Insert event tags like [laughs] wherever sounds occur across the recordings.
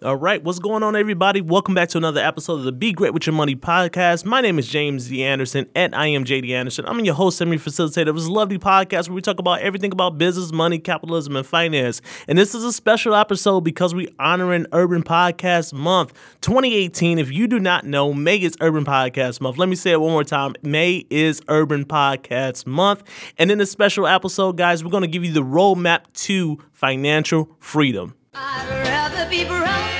All right, what's going on, everybody? Welcome back to another episode of the Be Great with Your Money podcast. My name is James D. Anderson, and I am JD Anderson. I'm your host and facilitator of this lovely podcast where we talk about everything about business, money, capitalism, and finance. And this is a special episode because we're honoring Urban Podcast Month 2018. If you do not know, May is Urban Podcast Month. Let me say it one more time. May is Urban Podcast Month. And in this special episode, guys, we're going to give you the roadmap to financial freedom. I'd rather be broke.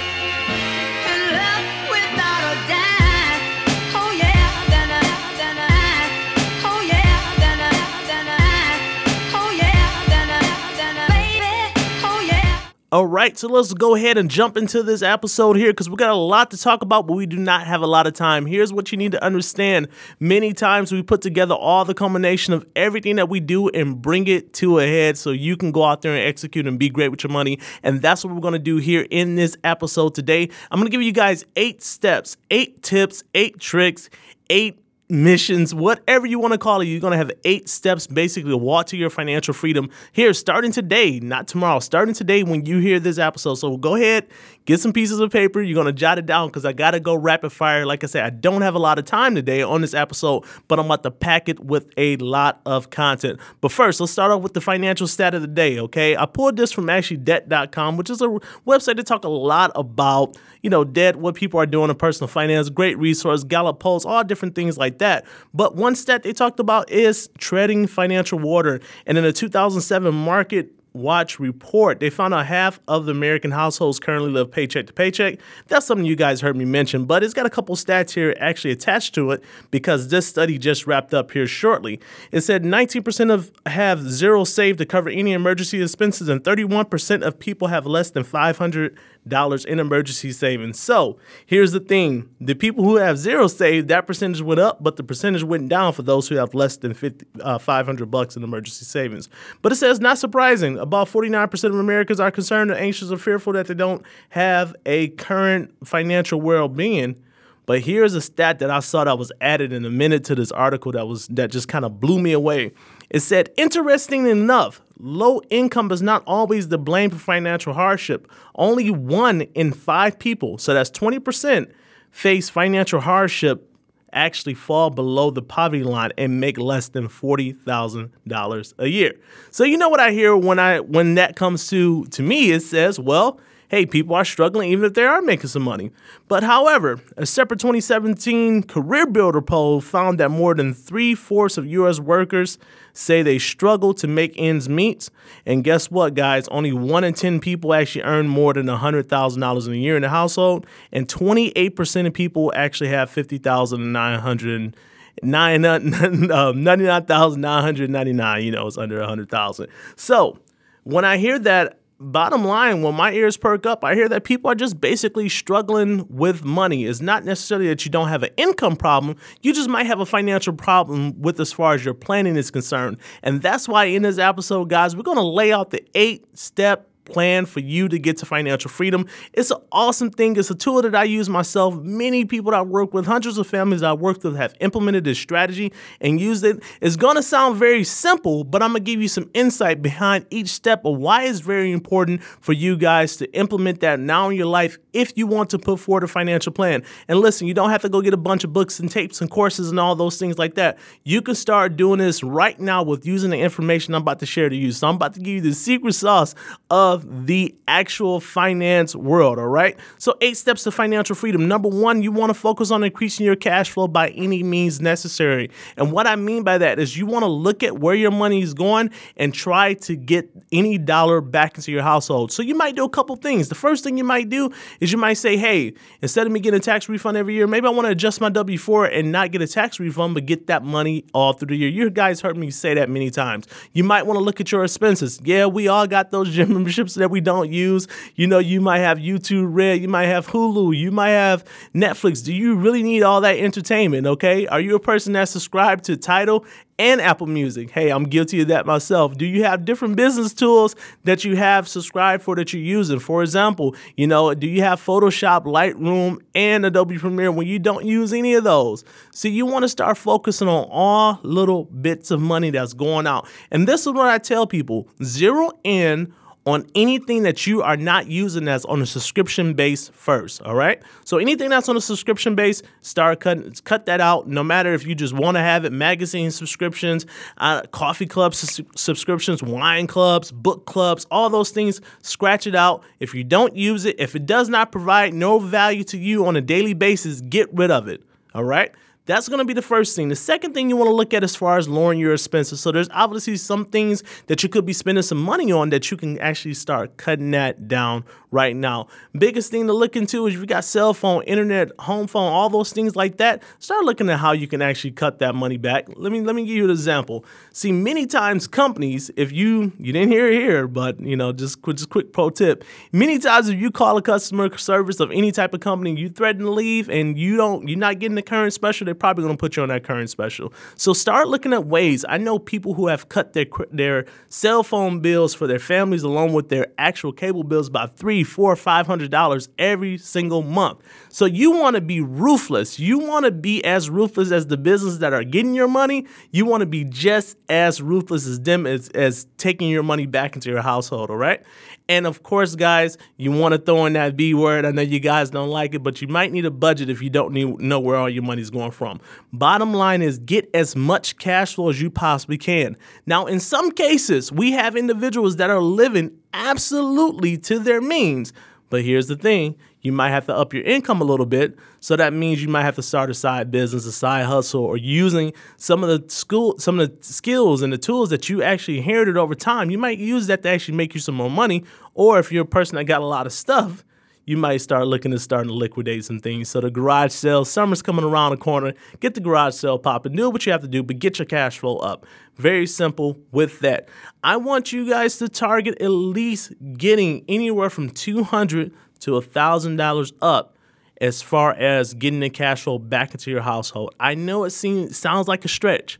All right, so let's go ahead and jump into this episode here because we got a lot to talk about, but we do not have a lot of time. Here's what you need to understand. Many times we put together all the combination of everything that we do and bring it to a head so you can go out there and execute and be great with your money. And that's what we're going to do here in this episode today. I'm going to give you guys eight steps, eight tips, eight tricks, eight missions, whatever you want to call it. You're going to have eight steps basically to walk to your financial freedom here starting today, not tomorrow, starting today when you hear this episode. So go ahead, get some pieces of paper. You're going to jot it down because I got to go rapid fire. Like I said, I don't have a lot of time today on this episode, but I'm about to pack it with a lot of content. But first, let's start off with the financial stat of the day, okay? I pulled this from actually debt.com, which is a website that talk a lot about, you know, debt, what people are doing in personal finance, great resource, Gallup Pulse, all different things like that. But one stat they talked about is treading financial water. And in a 2007 market Watch report, they found out half of the American households currently live paycheck to paycheck. That's something you guys heard me mention, but it's got a couple stats here actually attached to it because this study just wrapped up here shortly. It said 19% of have zero saved to cover any emergency expenses, and 31% of people have less than 500 dollars in emergency savings. So here's the thing: the people who have zero saved, that percentage went up, but the percentage went down for those who have less than 50, uh, 500 bucks in emergency savings. But it says not surprising. About 49% of Americans are concerned or anxious or fearful that they don't have a current financial well-being. But here's a stat that I saw that was added in a minute to this article that was that just kind of blew me away. It said, interesting enough, low income is not always the blame for financial hardship. Only one in five people, so that's 20%, face financial hardship actually fall below the poverty line and make less than $40,000 a year. So you know what I hear when I when that comes to to me it says, well, hey, people are struggling even if they are making some money. But however, a separate 2017 CareerBuilder poll found that more than three fourths of U.S. workers say they struggle to make ends meet. And guess what, guys? Only one in 10 people actually earn more than $100,000 in a year in the household, and 28% of people actually have 50,900 nine, uh, [laughs] 99,999, you know, it's under 100,000. So when I hear that, bottom line, when my ears perk up, I hear that people are just basically struggling with money. It's not necessarily that you don't have an income problem, you just might have a financial problem with as far as your planning is concerned. And that's why in this episode, guys, we're going to lay out the eight step plan for you to get to financial freedom. It's an awesome thing. It's a tool that I use myself. Many people that I work with, hundreds of families I work with, have implemented this strategy and used it. It's to sound very simple, but I'm to give you some insight behind each step of why it's very important for you guys to implement that now in your life if you want to put forward a financial plan. And listen, you don't have to go get a bunch of books and tapes and courses and all those things like that. You can start doing this right now with using the information I'm about to share to you. So I'm about to give you the secret sauce of of the actual finance world, all right? So, eight steps to financial freedom. Number one, you want to focus on increasing your cash flow by any means necessary. And what I mean by that is you want to look at where your money is going and try to get any dollar back into your household. So, you might do a couple things. The first thing you might do is you might say, hey, instead of me getting a tax refund every year, maybe I want to adjust my W 4 and not get a tax refund, but get that money all through the year. You guys heard me say that many times. You might want to look at your expenses. Yeah, we all got those gym [laughs] memberships that we don't use. You know, you might have YouTube Red, you might have Hulu, you might have Netflix. Do you really need all that entertainment? Okay. Are you a person that's subscribed to Tidal and Apple Music. Hey, I'm guilty of that myself. Do you have different business tools that you have subscribed for that you're using? For example, you know, do you have Photoshop, Lightroom, and Adobe Premiere when you don't use any of those? See, you want to start focusing on all little bits of money that's going out. And this is what I tell people zero in on anything that you are not using that's on a subscription base first. All right. So anything that's on a subscription base, start cutting cut that out. No matter if you just want to have it, magazine subscriptions, uh, coffee clubs su- subscriptions, wine clubs, book clubs, all those things. Scratch it out. If you don't use it, if it does not provide no value to you on a daily basis, get rid of it. All right. That's going to be the first thing. The second thing you want to look at as far as lowering your expenses. So there's obviously some things that you could be spending some money on that you can actually start cutting that down right now. Biggest thing to look into is you got cell phone, internet, home phone, all those things like that. Start looking at how you can actually cut that money back. Let me let me give you an example. See, many times companies, if you you didn't hear it here, but you know, just just quick pro tip. Many times if you call a customer service of any type of company, you threaten to leave and you don't you're not getting the current special, they're probably going to put you on that current special. So start looking at ways. I know people who have cut their their cell phone bills for their families along with their actual cable bills by three, four, five hundred dollars every single month. So you want to be ruthless. You want to be as ruthless as the businesses that are getting your money. You want to be just as ruthless as them as, as taking your money back into your household, all right? And of course, guys, you want to throw in that B word. I know you guys don't like it, but you might need a budget if you don't need, know where all your money's going from. Bottom line is get as much cash flow as you possibly can. Now, in some cases, we have individuals that are living absolutely to their means. But here's the thing you might have to up your income a little bit. So that means you might have to start a side business, a side hustle, or using some of the school, some of the skills and the tools that you actually inherited over time. You might use that to actually make you some more money. Or if you're a person that got a lot of stuff, you might start looking at starting to liquidate some things. So the garage sale, summer's coming around the corner. Get the garage sale popping. Do what you have to do, but get your cash flow up. Very simple with that. I want you guys to target at least getting anywhere from two hundred to a thousand dollars up as far as getting the cash flow back into your household. I know it seems sounds like a stretch.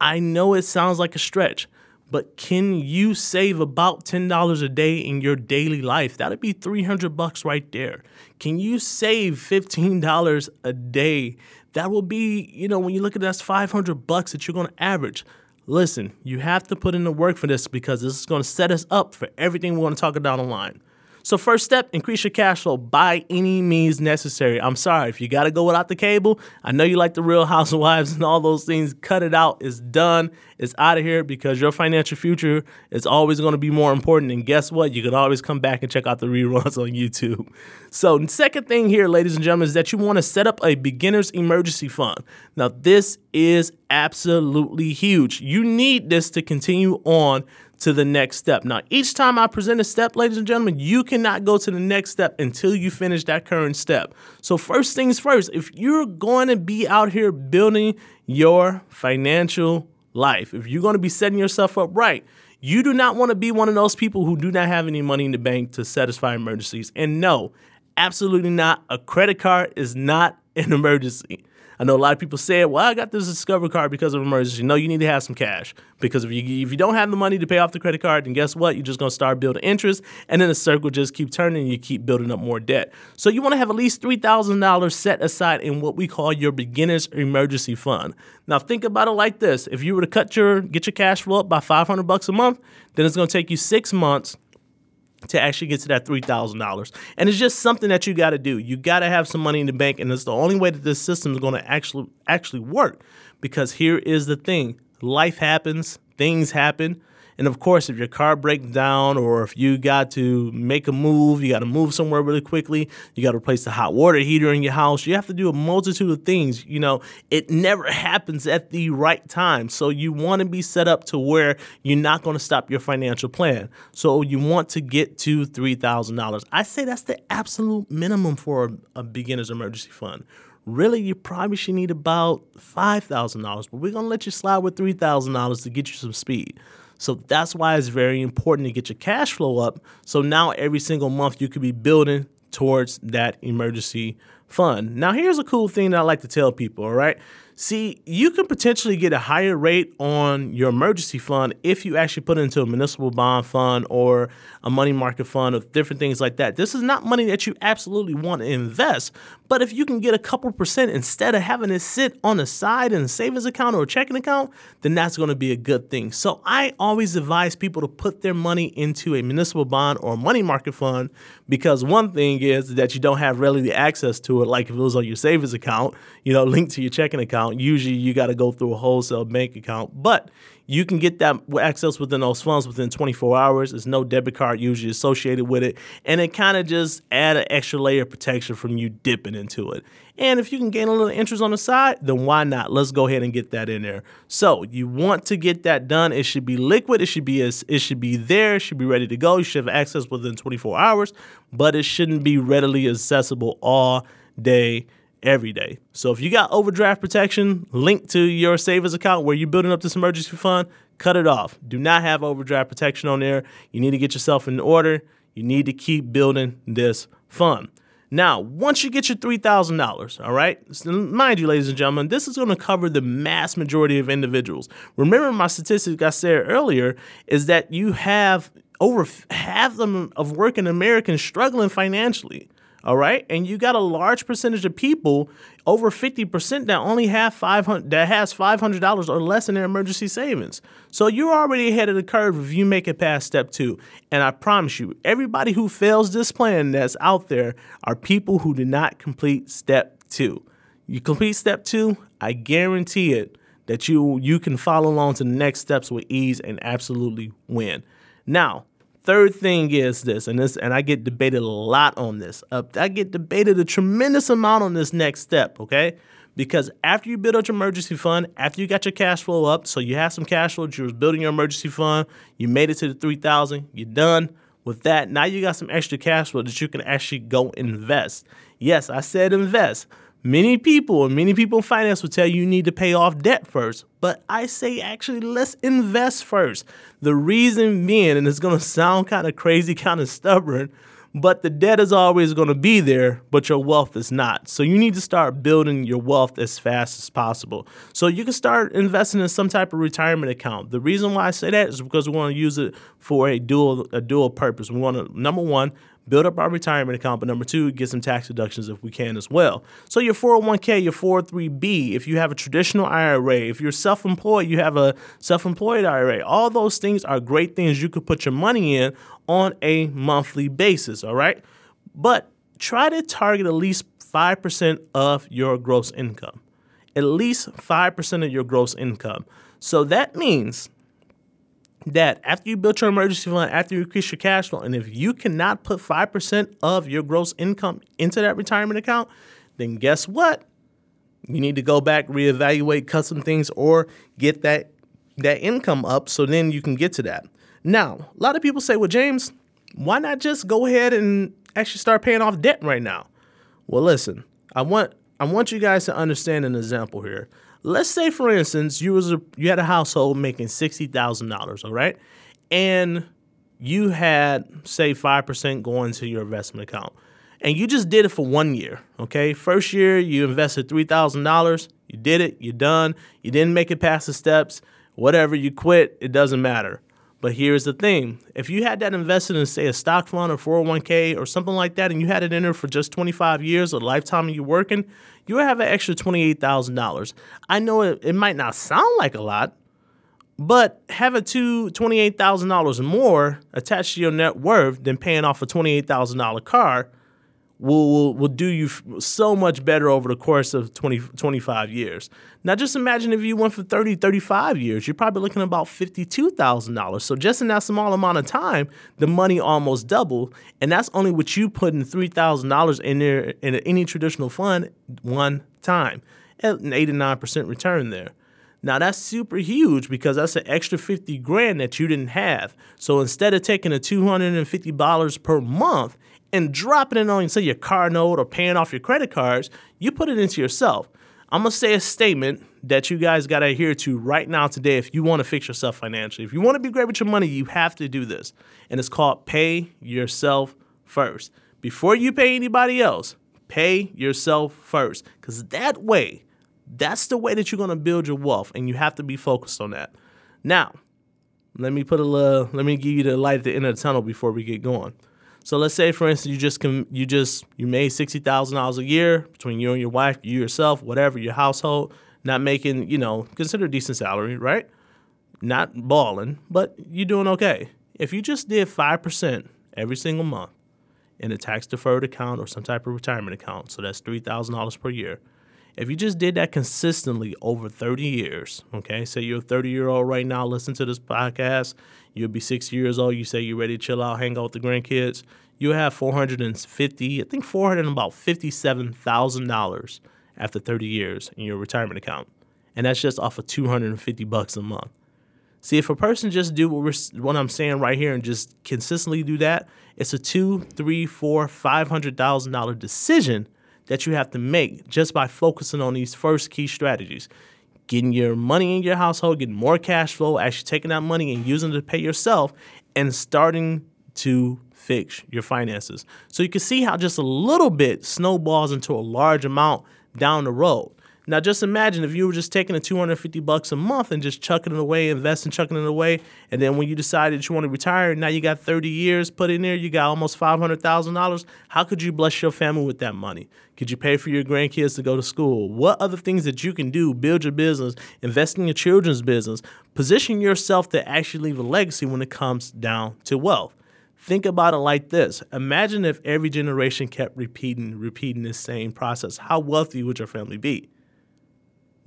I know it sounds like a stretch, but can you save about $10 a day in your daily life? That'd be 300 bucks right there. Can you save $15 a day? That will be, you know, when you look at that, that's 500 bucks that you're going to average. Listen, you have to put in the work for this because this is going to set us up for everything we want to talk about down the line. So first step, increase your cash flow by any means necessary. I'm sorry if you got to go without the cable. I know you like the Real [laughs] Housewives and all those things. Cut it out. It's done. It's out of here because your financial future is always going to be more important. And guess what? You can always come back and check out the reruns [laughs] on YouTube. So second thing here, ladies and gentlemen, is that you want to set up a beginner's emergency fund. Now this is absolutely huge. You need this to continue on to the next step. Now, each time I present a step, ladies and gentlemen, you cannot go to the next step until you finish that current step. So, first things first, if you're going to be out here building your financial life, if you're going to be setting yourself up right, you do not want to be one of those people who do not have any money in the bank to satisfy emergencies. And no, absolutely not. A credit card is not an [laughs] emergency. I know a lot of people say, well, I got this Discover card because of emergency. No, you need to have some cash because if you if you don't have the money to pay off the credit card, then guess what? You're just to start building interest, and then the circle just keep turning, and you keep building up more debt. So you want to have at least three thousand dollars set aside in what we call your beginner's emergency fund. Now think about it like this: if you were to cut your get your cash flow up by 500 bucks a month, then it's to take you six months to actually get to that $3,000. And it's just something that you got to do. You got to have some money in the bank and it's the only way that this system is going to actually actually work because here is the thing. Life happens, things happen, and of course, if your car breaks down or if you got to make a move, you got to move somewhere really quickly, you got to replace the hot water heater in your house, you have to do a multitude of things. You know, it never happens at the right time. So you want to be set up to where you're not going to stop your financial plan. So you want to get to $3,000. I say that's the absolute minimum for a, beginner's emergency fund really you probably should need about $5,000, but we're going to let you slide with $3,000 to get you some speed. So that's why it's very important to get your cash flow up. So now every single month you could be building towards that emergency fund. Now, here's a cool thing that I like to tell people, all right? See, you can potentially get a higher rate on your emergency fund if you actually put it into a municipal bond fund or a money market fund or different things like that. This is not money that you absolutely want to invest, but if you can get a couple percent instead of having it sit on the side in a savings account or a checking account, then that's going to be a good thing. So I always advise people to put their money into a municipal bond or money market fund because one thing is that you don't have readily access to it like if it was on your savings account, you know, linked to your checking account account. Usually you got to go through a wholesale bank account, but you can get that access within those funds within 24 hours. There's no debit card usually associated with it, and it kind of just add an extra layer of protection from you dipping into it. And if you can gain a little interest on the side, then why not? Let's go ahead and get that in there. So you want to get that done. It should be liquid. It should be it should be there. It should be ready to go. You should have access within 24 hours, but it shouldn't be readily accessible all day every day. So if you got overdraft protection linked to your savings account where you're building up this emergency fund, cut it off. Do not have overdraft protection on there. You need to get yourself in order. You need to keep building this fund. Now, once you get your $3,000, all right, mind you, ladies and gentlemen, this is going to cover the mass majority of individuals. Remember, my statistic I said earlier is that you have over half them of working Americans struggling financially. All right. And you got a large percentage of people, over 50% that only have 500 that has $500 or less in their emergency savings. So you're already ahead of the curve if you make it past step 2. And I promise you, everybody who fails this plan that's out there are people who did not complete step 2. You complete step 2, I guarantee it that you you can follow along to the next steps with ease and absolutely win. Now, Third thing is this, and this, and I get debated a lot on this. Uh, I get debated a tremendous amount on this next step. Okay, because after you build out your emergency fund, after you got your cash flow up, so you have some cash flow, you was building your emergency fund, you made it to the three thousand, you're done with that. Now you got some extra cash flow that you can actually go invest. Yes, I said invest. Many people and many people in finance will tell you you need to pay off debt first, but I say actually let's invest first. The reason being, and it's gonna sound kind of crazy, [laughs] kind of stubborn, but the debt is always gonna be there, but your wealth is not. So you need to start building your wealth as fast as possible. So you can start investing in some type of retirement account. The reason why I say that is because we want to use it for a dual a dual purpose. We want to number one build up our retirement account, but number two, get some tax deductions if we can as well. So your 401k, your 403b, if you have a traditional IRA, if you're self-employed, you have a self-employed IRA. All those things are great things you could put your money in on a monthly basis, all right? But try to target at least 5% of your gross income. At least 5% of your gross income. So that means that after you build your emergency fund, after you increase your cash flow, and if you cannot put 5% of your gross income into that retirement account, then guess what? You need to go back, reevaluate, cut some things, or get that that income up so then you can get to that. Now, a lot of people say, well, James, why not just go ahead and actually start paying off debt right now? Well, listen, I want I want you guys to understand an example here. Let's say, for instance, you was a, you had a household making sixty thousand dollars, all right, and you had say five percent going to your investment account, and you just did it for one year. Okay, first year you invested three thousand dollars, you did it, you're done. You didn't make it past the steps, whatever. You quit. It doesn't matter. But here's the thing if you had that invested in, say, a stock fund or 401k or something like that, and you had it in there for just 25 years or lifetime of you working, you would have an extra $28,000. I know it, it might not sound like a lot, but having two $28,000 more attached to your net worth than paying off a $28,000 car will, will, will do you so much better over the course of 20, 25 years. Now, just imagine if you went for 30, 35 years, you're probably looking at about $52,000. So, just in that small amount of time, the money almost doubled. And that's only what you putting $3,000 in there in any traditional fund one time at an 89% return there. Now that's super huge because that's an extra 50 grand that you didn't have. So instead of taking a $250 per month and dropping it on, say, your car note or paying off your credit cards, you put it into yourself. I'm gonna say a statement that you guys gotta adhere to right now today if you want to fix yourself financially. If you want to be great with your money, you have to do this, and it's called pay yourself first. Before you pay anybody else, pay yourself first, because that way, that's the way that you're gonna build your wealth, and you have to be focused on that. Now, let me put a little. Let me give you the light at the end of the tunnel before we get going. So let's say, for instance, you just com- you just you made sixty thousand dollars a year between you and your wife, you yourself, whatever your household, not making you know consider a decent salary, right? Not balling, but you're doing okay. If you just did five percent every single month in a tax deferred account or some type of retirement account, so that's three thousand dollars per year. If you just did that consistently over 30 years, okay, say you're a 30 year old right now, listen to this podcast, you'll be 60 years old, you say you're ready to chill out, hang out with the grandkids, you'll have 450, I think 400 about $57,000 after 30 years in your retirement account. And that's just off of 250 bucks a month. See, if a person just do what, we're, what I'm saying right here and just consistently do that, it's a two, three, four, five hundred thousand dollar decision that you have to make just by focusing on these first key strategies. Getting your money in your household, getting more cash flow, actually taking that money and using it to pay yourself, and starting to fix your finances. So you can see how just a little bit snowballs into a large amount down the road. Now just imagine if you were just taking the 250 bucks a month and just chucking it away, investing, chucking it away, and then when you decided you want to retire, now you got 30 years put in there, you got almost $500,000. How could you bless your family with that money? Could you pay for your grandkids to go to school? What other things that you can do? Build your business, invest in your children's business, position yourself to actually leave a legacy when it comes down to wealth. Think about it like this. Imagine if every generation kept repeating, repeating this same process. How wealthy would your family be?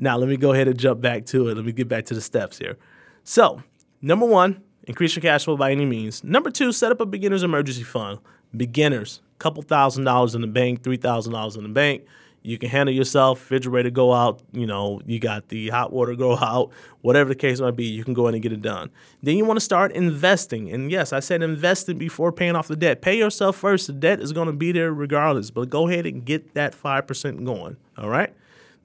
Now, let me go ahead and jump back to it. Let me get back to the steps here. So, number one, increase your cash flow by any means. Number two, set up a beginner's emergency fund. Beginners, couple thousand dollars in the bank, three thousand dollars in the bank. You can handle yourself, refrigerator go out, you know, you got the hot water go [laughs] out, whatever the case might be, you can go in and get it done. Then you want to start investing. And yes, I said investing before paying off the debt. Pay yourself first. The debt is going to be there regardless, but go ahead and get that 5% going. All right?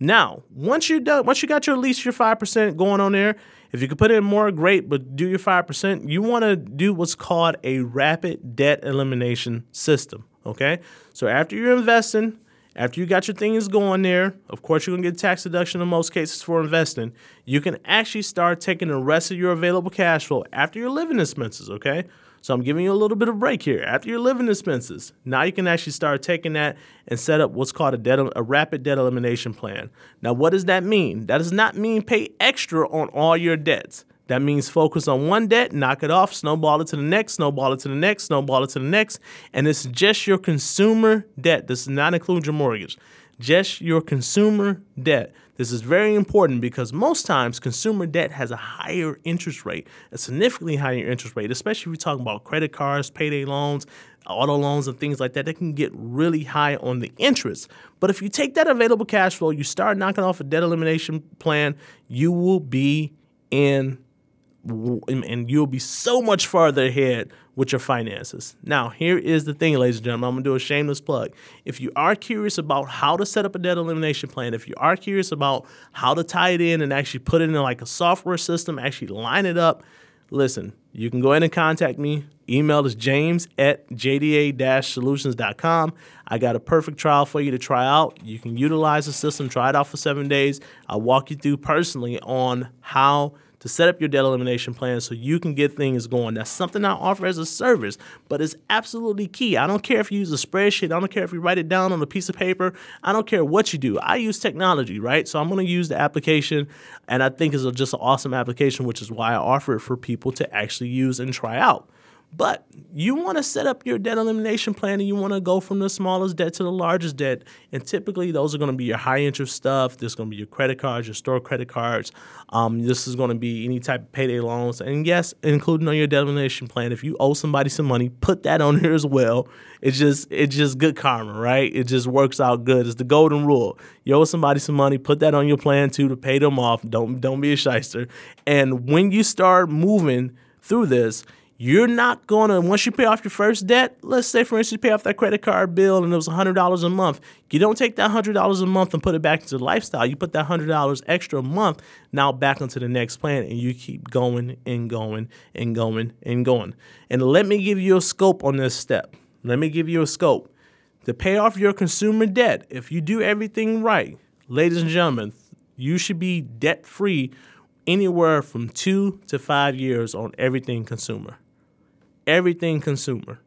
Now, once you're done, once you got your at least your five percent going on there, if you could put in more, great. But do your five percent. You want to do what's called a rapid debt elimination system. Okay, so after you're investing, after you got your things going there, of course you're gonna get tax deduction in most cases for investing. You can actually start taking the rest of your available cash flow after your living expenses. Okay, so I'm giving you a little bit of break here. After your living expenses, now you can actually start taking that and set up what's called a debt a rapid debt elimination plan. Now, what does that mean? That does not mean pay extra on all your debts. That means focus on one debt, knock it off, snowball it to the next, snowball it to the next, snowball it to the next, and it's just your consumer debt. This does not include your mortgage just your consumer debt. This is very important because most times consumer debt has a higher interest rate, a significantly higher interest rate, especially if you're talking about credit cards, payday loans, auto loans, and things like that. They can get really high on the interest. But if you take that available cash flow, you start knocking off a debt elimination plan, you will be in and you'll be so much farther ahead with your finances. Now, here is the thing, ladies and gentlemen. I'm gonna do a shameless plug. If you are curious about how to set up a debt elimination plan, if you are curious about how to tie it in and actually put it in like a software system, actually line it up, listen, you can go ahead and contact me. Email is james at jda-solutions.com. I got a perfect trial for you to try out. You can utilize the system, try it out for seven days. I'll walk you through personally on how to set up your debt elimination plan so you can get things going. That's something I offer as a service, but it's absolutely key. I don't care if you use a spreadsheet, I don't care if you write it down on a piece of paper, I don't care what you do. I use technology, right? So I'm going to use the application, and I think it's just an awesome application, which is why I offer it for people to actually use and try out. But you want to set up your debt elimination plan and you want to go from the smallest debt to the largest debt. And typically, those are going to be your high interest stuff. This is going to be your credit cards, your store credit cards. Um, this is going to be any type of payday loans. And yes, including on your debt elimination plan, if you owe somebody some money, put that on [laughs] here as well. It's just it's just good karma, right? It just works out good. It's the golden rule. You owe somebody some money, put that on your plan too to pay them off. Don't don't be a shyster. And when you start moving through this, You're not gonna once you pay off your first debt. Let's say, for instance, you pay off that credit card bill and it was hundred dollars a month. You don't take that hundred dollars a month and put it back into the lifestyle. You put that hundred dollars extra a month now back into the next plan, and you keep going and going and going and going. And let me give you a scope on this step. Let me give you a scope to pay off your consumer debt. If you do everything right, ladies and gentlemen, you should be debt free anywhere from two to five years on everything consumer. Everything consumer.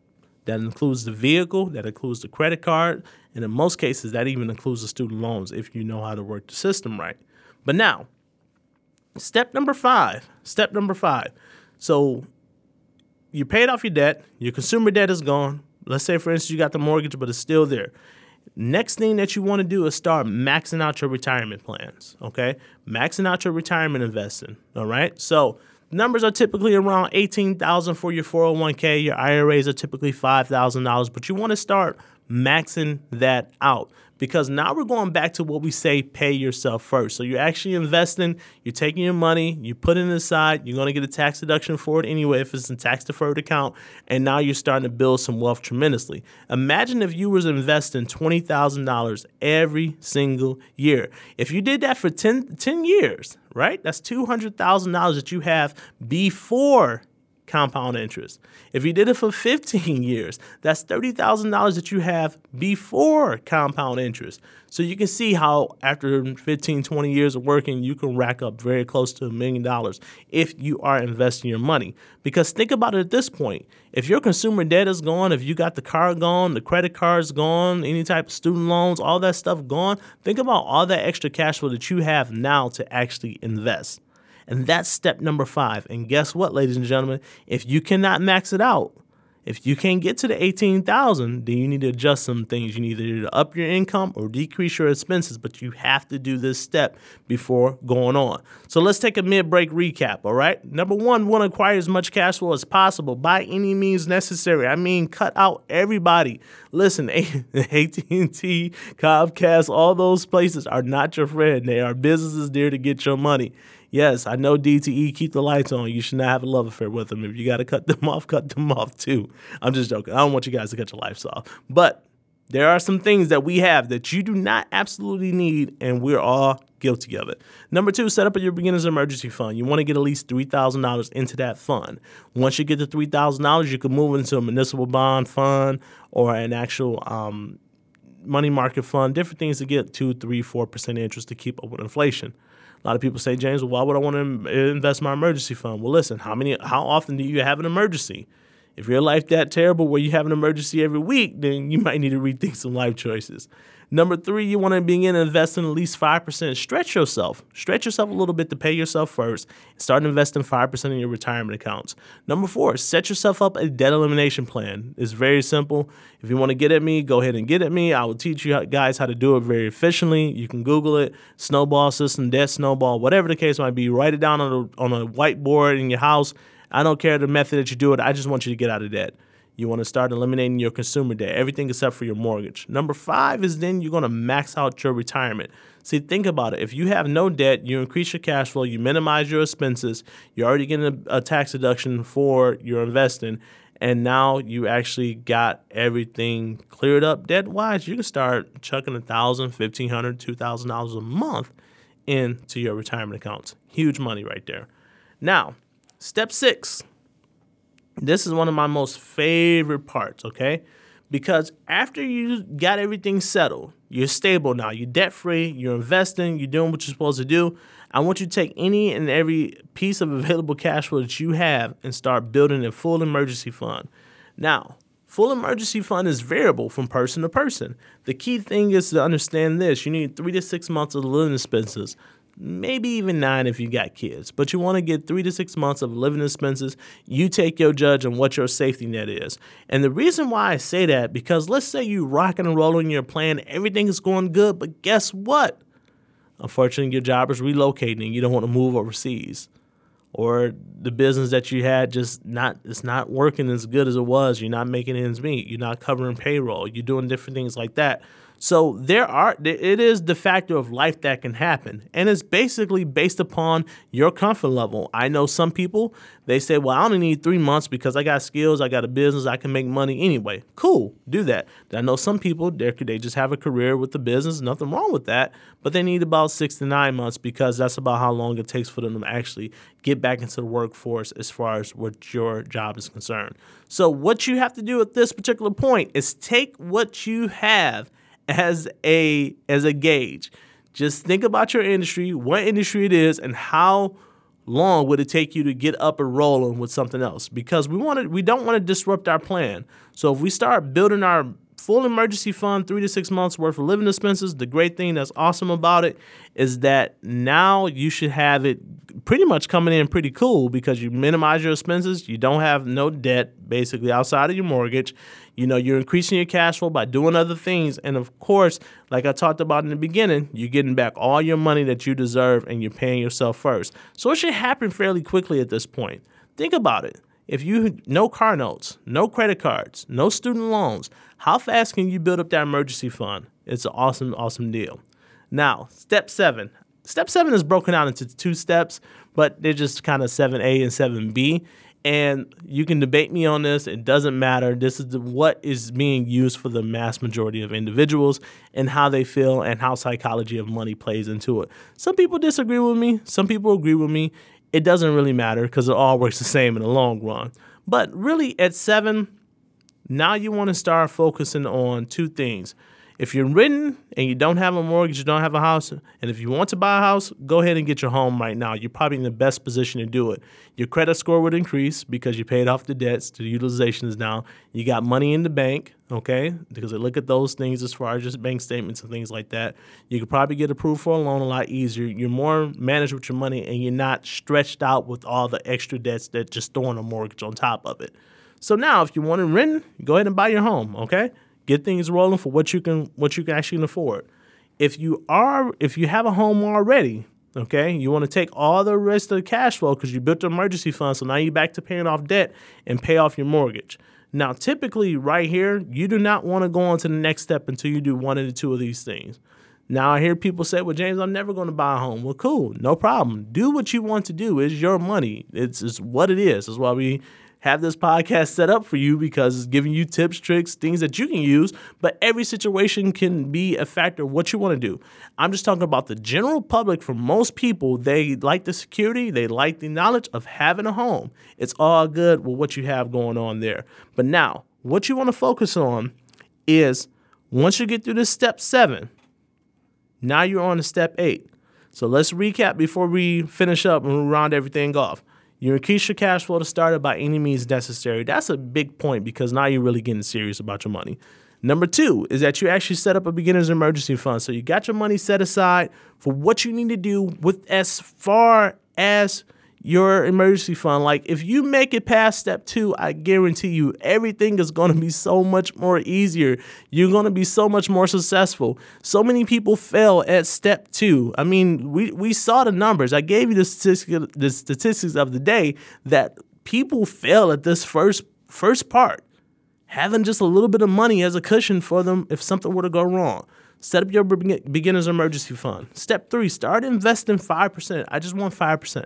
That includes the vehicle, that includes the credit card, and in most cases, that even includes the student loans if you know how to work the system right. But now, step number five. Step number five. So you paid off your debt, your consumer debt is gone. Let's say, for instance, you got the mortgage, but it's still there. Next thing that you want to do is start maxing out your retirement plans. Okay, maxing out your retirement investing. All right, so numbers are typically around eighteen thousand for your 401k. Your IRAs are typically five thousand dollars, but you want to start maxing that out because now we're going back to what we say pay yourself first. So you're actually investing, you're taking your money, you put it aside, you're going to get a tax deduction for it anyway if it's a tax deferred account, and now you're starting to build some wealth tremendously. Imagine if you was investing $20,000 every single year. If you did that for 10, 10 years, right? That's $200,000 that you have before compound interest. If you did it for 15 years, that's $30,000 that you have before compound interest. So you can see how after 15, 20 years of working, you can rack up very close to a million dollars if you are investing your money. Because think about it at this point. If your consumer debt is gone, if you got the car gone, the credit card's gone, any type of student loans, all that stuff gone, think about all that extra cash flow that you have now to actually invest. And that's step number five. And guess what, ladies and gentlemen? If you cannot max it out, if you can't get to the 18,000, then you need to adjust some things. You need to up your income or decrease your expenses, but you have to do this step before going on. So let's take a mid-break recap, all right? Number 1, we want to acquire as much cash flow as possible by any means necessary. I mean, cut out everybody. Listen, [laughs] AT&T, Comcast, all those places are not your friend. They are businesses there to get your money. Yes, I know DTE keep the lights on. You should not have a love affair with them. If you got to cut them [laughs] off, cut them off too. I'm just joking. I don't want you guys to cut your lives off. But there are some things that we have that you do not absolutely need, and we're all guilty of it. Number two, set up your beginner's emergency fund. You want to get at least $3,000 into that fund. Once you get the $3,000, you can move into a municipal bond fund or an actual um, money market fund, different things to get two, three, four percent interest to keep up with inflation. A lot of people say, James, well, why would I want to invest my emergency fund? Well, listen, how many, how often do you have an emergency? If your life that terrible where you have an emergency every week, then you might need to rethink some life choices. Number three, you want to begin investing at least 5%. Stretch yourself. Stretch yourself a little bit to pay yourself first. Start investing 5% in your retirement accounts. Number four, set yourself up a debt elimination plan. It's very simple. If you want to get at me, go ahead and get at me. I will teach you guys how to do it very efficiently. You can Google it, snowball system, debt snowball, whatever the case might be. Write it down on a, on a whiteboard in your house. I don't care the method that you do it. I just want you to get out of debt. You want to start eliminating your consumer debt, everything except for your mortgage. Number five is then you're going to max out your retirement. See, think about it. If you have no debt, you increase your cash flow, you minimize your expenses, you're already getting a, a tax deduction for your investing, and now you actually got everything cleared up debt wise, you can start chucking a thousand, fifteen hundred, two thousand dollars a month into your retirement accounts. Huge money right there. Now, step six this is one of my most favorite parts, okay? Because after you got everything settled, you're stable now, you're debt free, you're investing, you're doing what you're supposed to do. I want you to take any and every piece of [laughs] available cash flow that you have and start building a full emergency fund. Now, full emergency fund is variable from person to person. The key thing is to understand this you need three to six months of living expenses maybe even nine if you got kids. But you want to get three to six months of living expenses. You take your judge on what your safety net is. And the reason why I say that, because let's say you rocking and rolling your plan, everything is going good, but guess what? Unfortunately, your job is relocating. You don't want to move overseas. Or the business that you had just not it's not working as good as it was. You're not making ends meet. You're not covering payroll. You're doing different things like that. So there are it is the factor of life that can happen, and it's basically based upon your comfort level. I know some people they say, "Well, I only need three months because I got skills, I got a business, I can make money anyway." Cool, do that. I know some people they they just have a career with the business, nothing wrong with that, but they need about six to nine months because that's about how long it takes for them to actually get back into the workforce as far as what your job is concerned. So what you have to do at this particular point is take what you have as a as a gauge. Just think about your industry, what industry it is, and how long would it take you to get up and rolling with something else? Because we want to, we don't want to disrupt our plan. So if we start building our full emergency fund, three to six months worth of living expenses. The great thing that's awesome about it is that now you should have it pretty much coming in pretty cool because you minimize your expenses. You don't have no debt basically outside of your mortgage. You know, you're increasing your cash flow by doing other things. And of course, like I talked about in the beginning, you're getting back all your money that you deserve and you're paying yourself first. So it should happen fairly quickly at this point. Think about it. If you no car notes, no credit cards, no student loans, how fast can you build up that emergency fund? It's an awesome, awesome deal. Now, step seven. Step seven is broken out into two steps, but they're just kind of 7A and 7B. And you can debate me on this. It doesn't matter. This is the, what is being used for the mass majority of individuals and how they feel and how psychology of money plays into it. Some people disagree with me. Some people agree with me. It doesn't really matter because it all works the same in the long run. But really, at seven, now you want to start focusing on two things if you're renting and you don't have a mortgage, you don't have a house, and if you want to buy a house, go ahead and get your home right now. You're probably in the best position to do it. Your credit score would increase because you paid off the debts, the utilization is down. You got money in the bank, okay? Because they look at those things as far as just bank statements and things like that. You could probably get approved for a loan a lot easier. You're more managed with your money and you're not stretched out with all the extra debts that just throwing a mortgage on top of it. So now if you want to rent, go ahead and buy your home, okay? Get things rolling for what you can what you can actually afford. If you are if you have a home already, okay, you want to take all the rest of the cash flow because you built an emergency fund, so now you're back to paying off debt and pay off your mortgage. Now, typically, right here, you do not want to go on to the next step until you do one of the two of these things. Now, I hear people say, well, James, I'm never going to buy a home. Well, cool, no problem. Do what you want to do. It's your money, it's, it's what it is. That's why we have this podcast set up for you because it's giving you tips, tricks, things that you can use. But every situation can be a factor of what you want to do. I'm just talking about the general public. For most people, they like the security, they like the knowledge of having a home. It's all good with what you have going on there. But now, what you want to focus on is once you get through this step seven, now you're on to step eight. So let's recap before we finish up and round everything off. Your cash flow to start it by any means necessary. That's a big point because now you're really getting serious about your money. Number two is that you actually set up a beginner's emergency fund. So you got your money set aside for what you need to do with as far as your emergency fund. Like if you make it past step two, I guarantee you everything is going to be so much more easier. You're going to be so much more successful. So many people fail at step two. I mean, we, we saw the numbers. I gave you the statistics, the statistics of the day that people fail at this first first part. Having just a little bit of money as a cushion for them if something were to go wrong. Set up your beginner's emergency fund. Step three, start investing 5%. I just want 5%.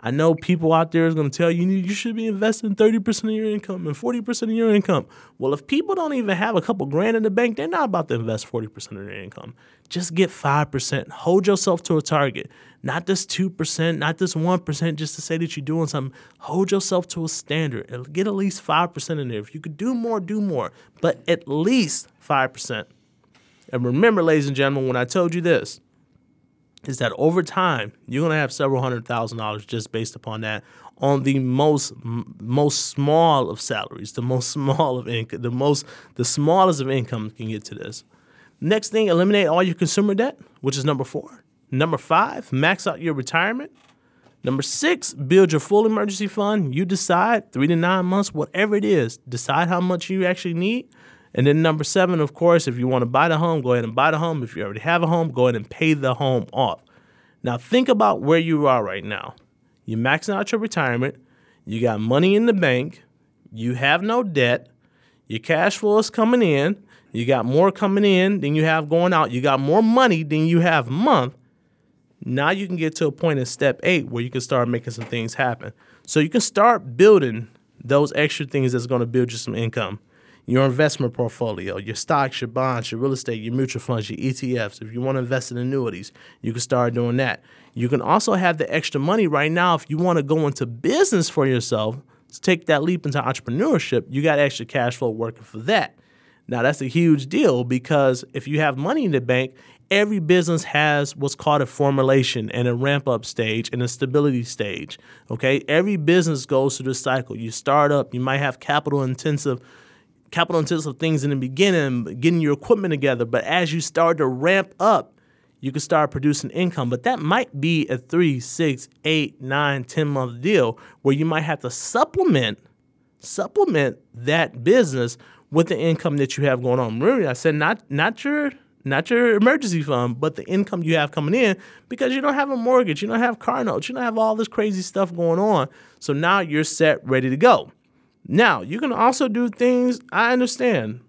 I know people out there is going to tell you you should be investing 30% of your income and 40% of your income. Well, if people don't even have a couple grand in the bank, they're not about to invest 40% of their income. Just get 5%. Hold yourself to a target. Not this 2%, not this 1% just to say that you're doing something. Hold yourself to a standard and get at least 5% in there. If you could do more, do more, but at least 5%. And remember, ladies and gentlemen, when I told you this, is that over time you're going to have several hundred thousand dollars just based upon that on the most most small of salaries, the most [laughs] small of income, the most the smallest of income can get to this. Next thing, eliminate all your consumer debt, which is number four. Number five, max out your retirement. Number six, build your full emergency fund. You decide three to nine months, whatever it is, decide how much you actually need. And then number seven, of course, if you want to buy the home, go ahead and buy the home. If you already have a home, go ahead and pay the home off. Now think about where you are right now. You're maxing out your retirement. You got money in the bank. You have no debt. Your cash flow is coming in. you got more coming in than you have going out, you got more money than you have month. Now you can get to a point in step eight where you can start making some things happen. So you can start building those extra things that's going to build you some income. Your investment portfolio, your stocks, your bonds, your real estate, your mutual funds, your ETFs. If you want to invest in annuities, you can start doing that. You can also have the extra money right now if you want to go into business for yourself, take that leap into entrepreneurship, you got extra cash flow working for that. Now, that's a huge deal because if you have money in the bank, every business has what's called a formulation and a ramp up stage and a stability stage. Okay. Every business goes through this cycle. You start up, you might have capital intensive capital intensive things in the beginning, getting your equipment together. But as you start to ramp up, you can start producing income. But that might be a three, six, eight, nine, ten month deal where you might have to supplement supplement that business with the income that you have going on. Remember, I said not not your not your emergency fund, but the income you have coming in because you don't have a mortgage, you don't have car notes, you don't have all this crazy stuff going on. So now you're set, ready to go. Now, you can also do things, I understand.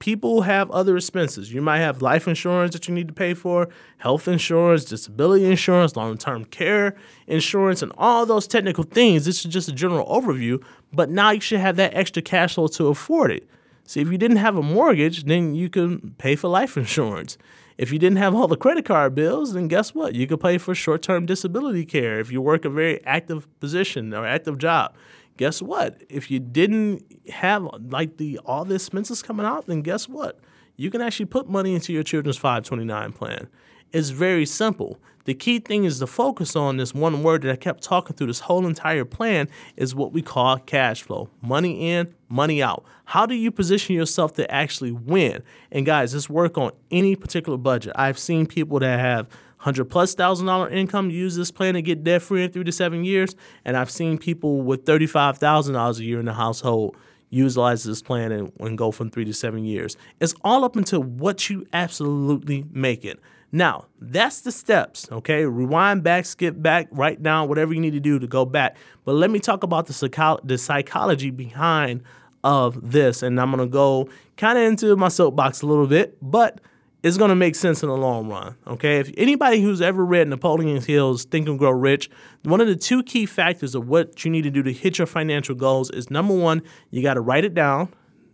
People have other expenses. You might have life insurance that you need to pay for, health insurance, disability insurance, long term care insurance, and all those technical things. This is just a general overview, but now you should have that extra cash flow to afford it. See, if you didn't have a mortgage, then you can pay for life insurance. If you didn't have all the credit card bills, then guess what? You could pay for short term disability care if you work a very active position or active job guess what? If you didn't have like the all the expenses coming out, then guess what? You can actually put money into your children's 529 plan. It's very simple. The key thing is to focus on this one word that I kept talking through this whole entire plan is what we call cash flow. Money in, money out. How do you position yourself to actually win? And guys, this work on any particular budget. I've seen people that have hundred plus thousand dollar income use this plan to get debt free in three to seven years. And I've seen people with thirty five thousand dollars a year in the household utilize this plan and, and go from three to seven years. It's all up into what you absolutely make it. Now, that's the steps, okay? Rewind back, skip back, write down whatever you need to do to go back. But let me talk about the, psycho- the psychology behind of this and I'm going to go kind of into my soapbox a little bit, but it's going to make sense in the long run. Okay. If anybody who's ever read Napoleon Hill's Think and Grow Rich, one of the two key factors of what you need to do to hit your financial goals is number one, you got to write it down.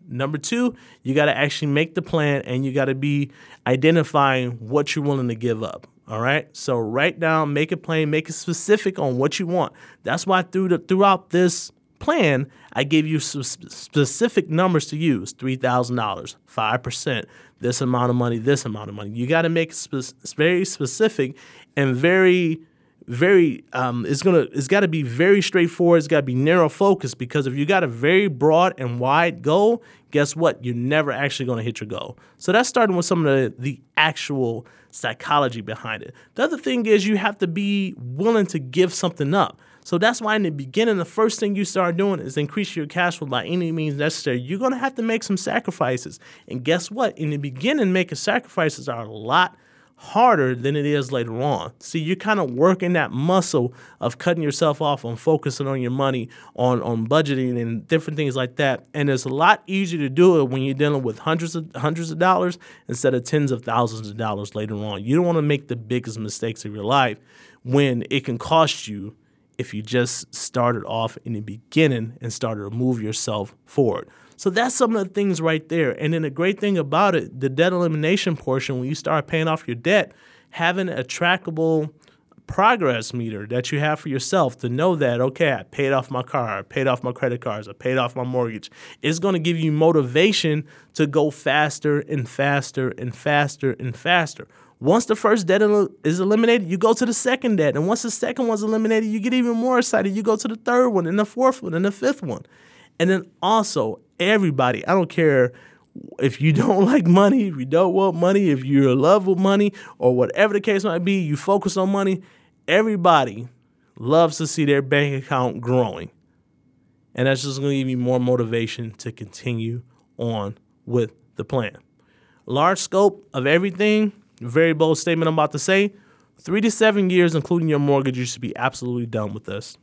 Number two, you got to actually make the plan and you got to be identifying what you're willing to give up. All right. So write down, make it plain, make it specific on what you want. That's why through the, throughout this plan, I gave you some specific numbers to use. $3,000, 5%, this amount of money, this amount of money. You got to make spe- very specific and very very um, it's gonna it's got to be very straightforward. It's got to be narrow focused because if you got a very broad and wide goal guess what? You're never actually going to hit your goal. So that's starting with some of the, the actual psychology behind it. The other thing is you have to be willing to give something up so that's why in the beginning, the first thing you start doing is increase your cash flow by any means necessary. You're gonna have to make some sacrifices. And guess what? In the beginning, making sacrifices are a lot harder than it is later on. See, you're kind of working that muscle of cutting yourself off on focusing on your money, on on budgeting and different things like that. And it's a lot easier to do it when you're dealing with hundreds of hundreds of dollars instead of tens of thousands of dollars later on. You don't want to make the biggest mistakes of your life when it can cost you if you just started off in the beginning and started to move yourself forward. So that's some of the things right there. And then the great thing about it, the debt elimination portion, when you start paying off your debt, having a trackable progress meter that you have for yourself to know that, okay, I paid off my car, I paid off my credit cards, I paid off my mortgage, is going to give you motivation to go faster and faster and faster and faster. Once the first debt is eliminated, you go to the second debt. And once the second one's eliminated, you get even more excited. You go to the third one, and the fourth one, and the fifth one. And then also, everybody, I don't care if you [laughs] don't like money, if you don't want money, if you're in love with money, or whatever the case might be, you focus on money. Everybody loves to see their bank account growing. And that's just going to give you more motivation to continue on with the plan. Large scope of everything very bold statement I'm about to say. Three to seven years, including your mortgage, you should be absolutely done with this.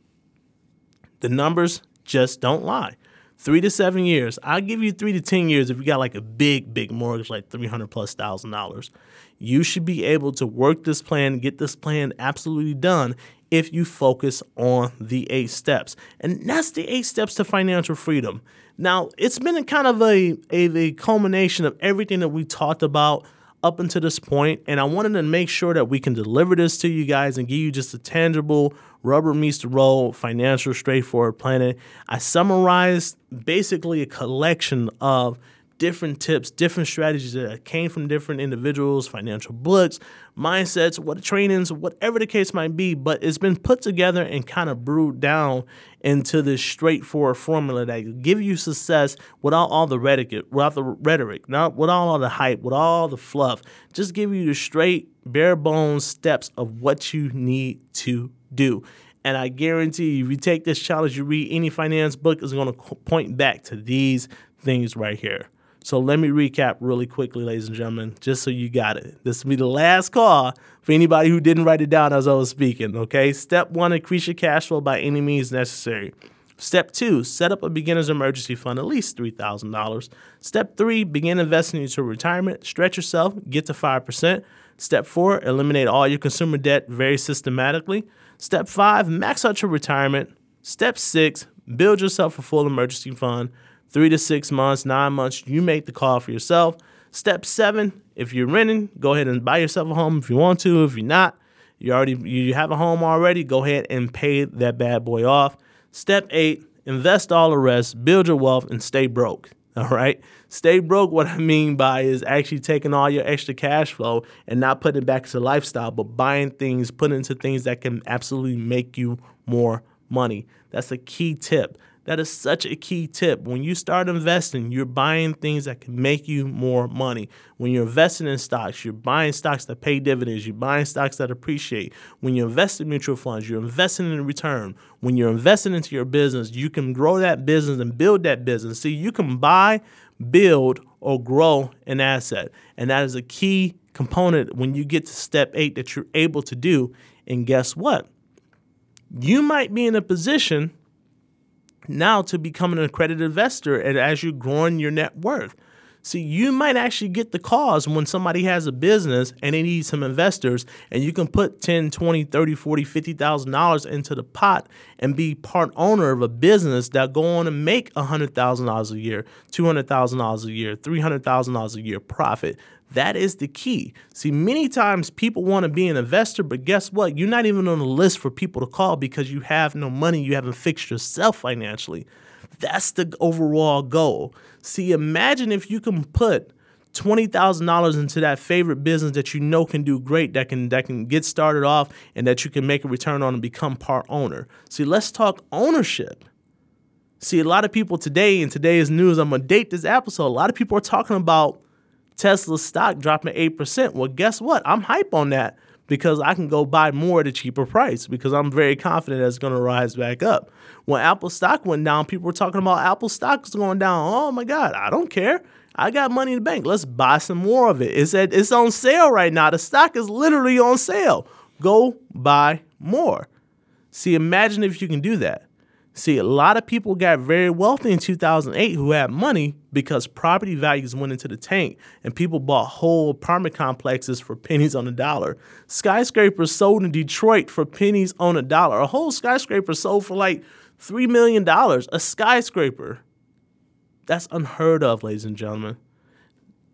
The numbers just don't lie. three to seven years. I'll give you three to 10 years if you got like a big, big mortgage, like 300 plus thousand dollars. You should be able to work this plan, get this plan absolutely done if you focus on the eight steps. And that's the eight steps to financial freedom. Now, it's been a kind of a, a, a culmination of everything that we talked about up until this point, and I wanted to make sure that we can deliver this to you guys and give you just a tangible rubber meets the road financial straightforward planning. I summarized basically a collection of different tips, different strategies that came from different individuals, financial books, mindsets, what trainings, whatever the case might be. But it's been put together and kind of brewed down into this straightforward formula that give you success without all the rhetoric, without the rhetoric, not without all the hype, with all the fluff. Just give you the straight, bare bones steps of what you need to do. And I guarantee you, if you take this challenge, you read any finance book, is going to point back to these things right here. So let me recap really quickly, ladies and gentlemen, just so you got it. This will be the last call for anybody who didn't write it down as I was speaking. Okay. Step one, increase your cash flow by any means necessary. Step two, set up a beginner's emergency fund, at least $3,000. Step three, begin investing into retirement. Stretch yourself, get to 5%. Step four, eliminate all your consumer debt very systematically. Step five, max out your retirement. Step six, build yourself a full emergency fund three to six months, nine months, you make the call for yourself. Step seven, if you're renting, go ahead and buy yourself a home if you want to. If you're not, you already you have a home already, go ahead and pay that bad boy off. Step eight, invest all the rest, build your wealth, and stay broke. [laughs] All right. Stay broke, what I mean by is actually taking all your extra cash flow and not putting it back to lifestyle, but buying things, putting into things that can absolutely make you more money. That's a key tip. That is such a key tip. When you start investing, you're buying things that can make you more money. When you're investing in stocks, you're buying stocks that pay dividends, you're buying stocks that appreciate. When you invest in mutual funds, you're investing in return. When you're investing into your business, you can grow that business and build that business. See, you can buy, build, or grow an asset. And that is a key component when you get to step eight that you're able to do. And guess what? You might be in a position now to become an accredited investor and as you're growing your net worth. See, you might actually get the cause when somebody has a business and they need some investors and you can put 10, 20, 30, 40, 50,000 dollars into the pot and be part owner of a business that go on and make $100,000 a year, $200,000 a year, $300,000 a year profit. That is the key. See, many times people want to be an investor, but guess what? You're not even on the list for people to call because you have no money. You haven't fixed yourself financially. That's the overall goal. See, imagine if you can put twenty thousand dollars into that favorite business that you know can do great, that can that can get started off, and that you can make a return on and become part owner. See, let's talk ownership. See, a lot of people today in today's news, I'm gonna date this episode. A lot of people are talking about Tesla stock dropping 8%. Well, guess what? I'm hype on that because I can go buy more at a cheaper price because I'm very confident that it's going to rise back up. When Apple stock went down, people were talking about Apple stock is going down. Oh my God, I don't care. I got money in the bank. Let's buy some more of it. It's at, it's on sale right now. The stock is literally on sale. Go buy more. See, imagine if you can do that. See, a lot of people got very wealthy in 2008 who had money because property values went into the tank and people bought whole apartment complexes for pennies on the dollar. Skyscrapers sold in Detroit for pennies on a dollar. A whole skyscraper sold for like $3 million. A skyscraper. That's unheard of, ladies and gentlemen.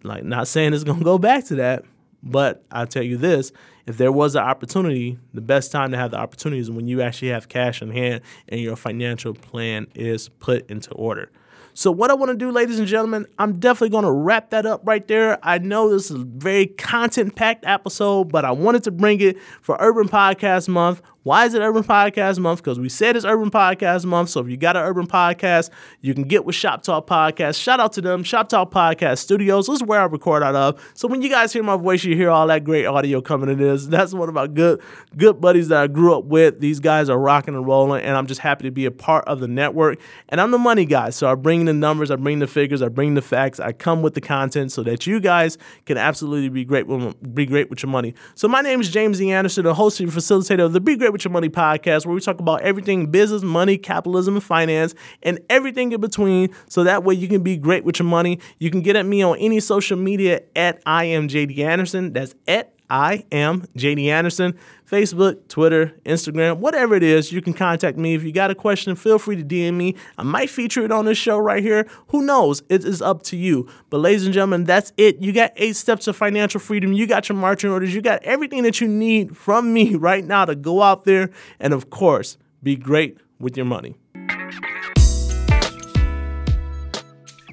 Like, not saying it's going to go back to that, but I'll tell you this if there was an opportunity, the best time to have the opportunity is when you actually have cash in hand and your financial plan is put into order. So, what I want to do, ladies and gentlemen, I'm definitely going to wrap that up right there. I know this is a very content packed episode, but I wanted to bring it for Urban Podcast Month. Why is it Urban Podcast Month? Because we said it's Urban Podcast Month. So if you got an urban podcast, you can get with Shop Talk Podcast. Shout out to them, Shop Talk Podcast Studios. This is where I record out of. So when you guys hear my voice, you hear all that great audio coming in this. That's one of my good good buddies that I grew up with. These guys are rocking and rolling, and I'm just happy to be a part of the network. And I'm the money guy, so I bring the numbers, I bring the figures, I bring the facts, I come with the content so that you guys can absolutely be great with be great with your money. So my name is James E. Anderson, the host and facilitator of the Be Great with Your Money podcast, where we talk about everything business, money, capitalism, and finance, and everything in between. So that way you can be great with your money. You can get at me on any social media at I am JD Anderson. That's at I am JD Anderson. Facebook, Twitter, Instagram, whatever it is, you can contact me. If you got a question, feel free to DM me. I might feature it on this show right here. Who knows? It is up to you. But, ladies and gentlemen, that's it. You got eight steps to financial freedom. You got your marching orders. You got everything that you need from me [laughs] right now to go out there and, of course, be great with your money.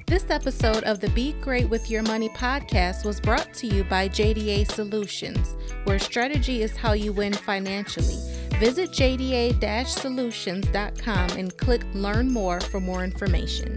This episode of the Be Great with Your Money podcast was brought to you by JDA Solutions, where strategy is how you win financially. Visit jda solutions.com and click Learn More for more information.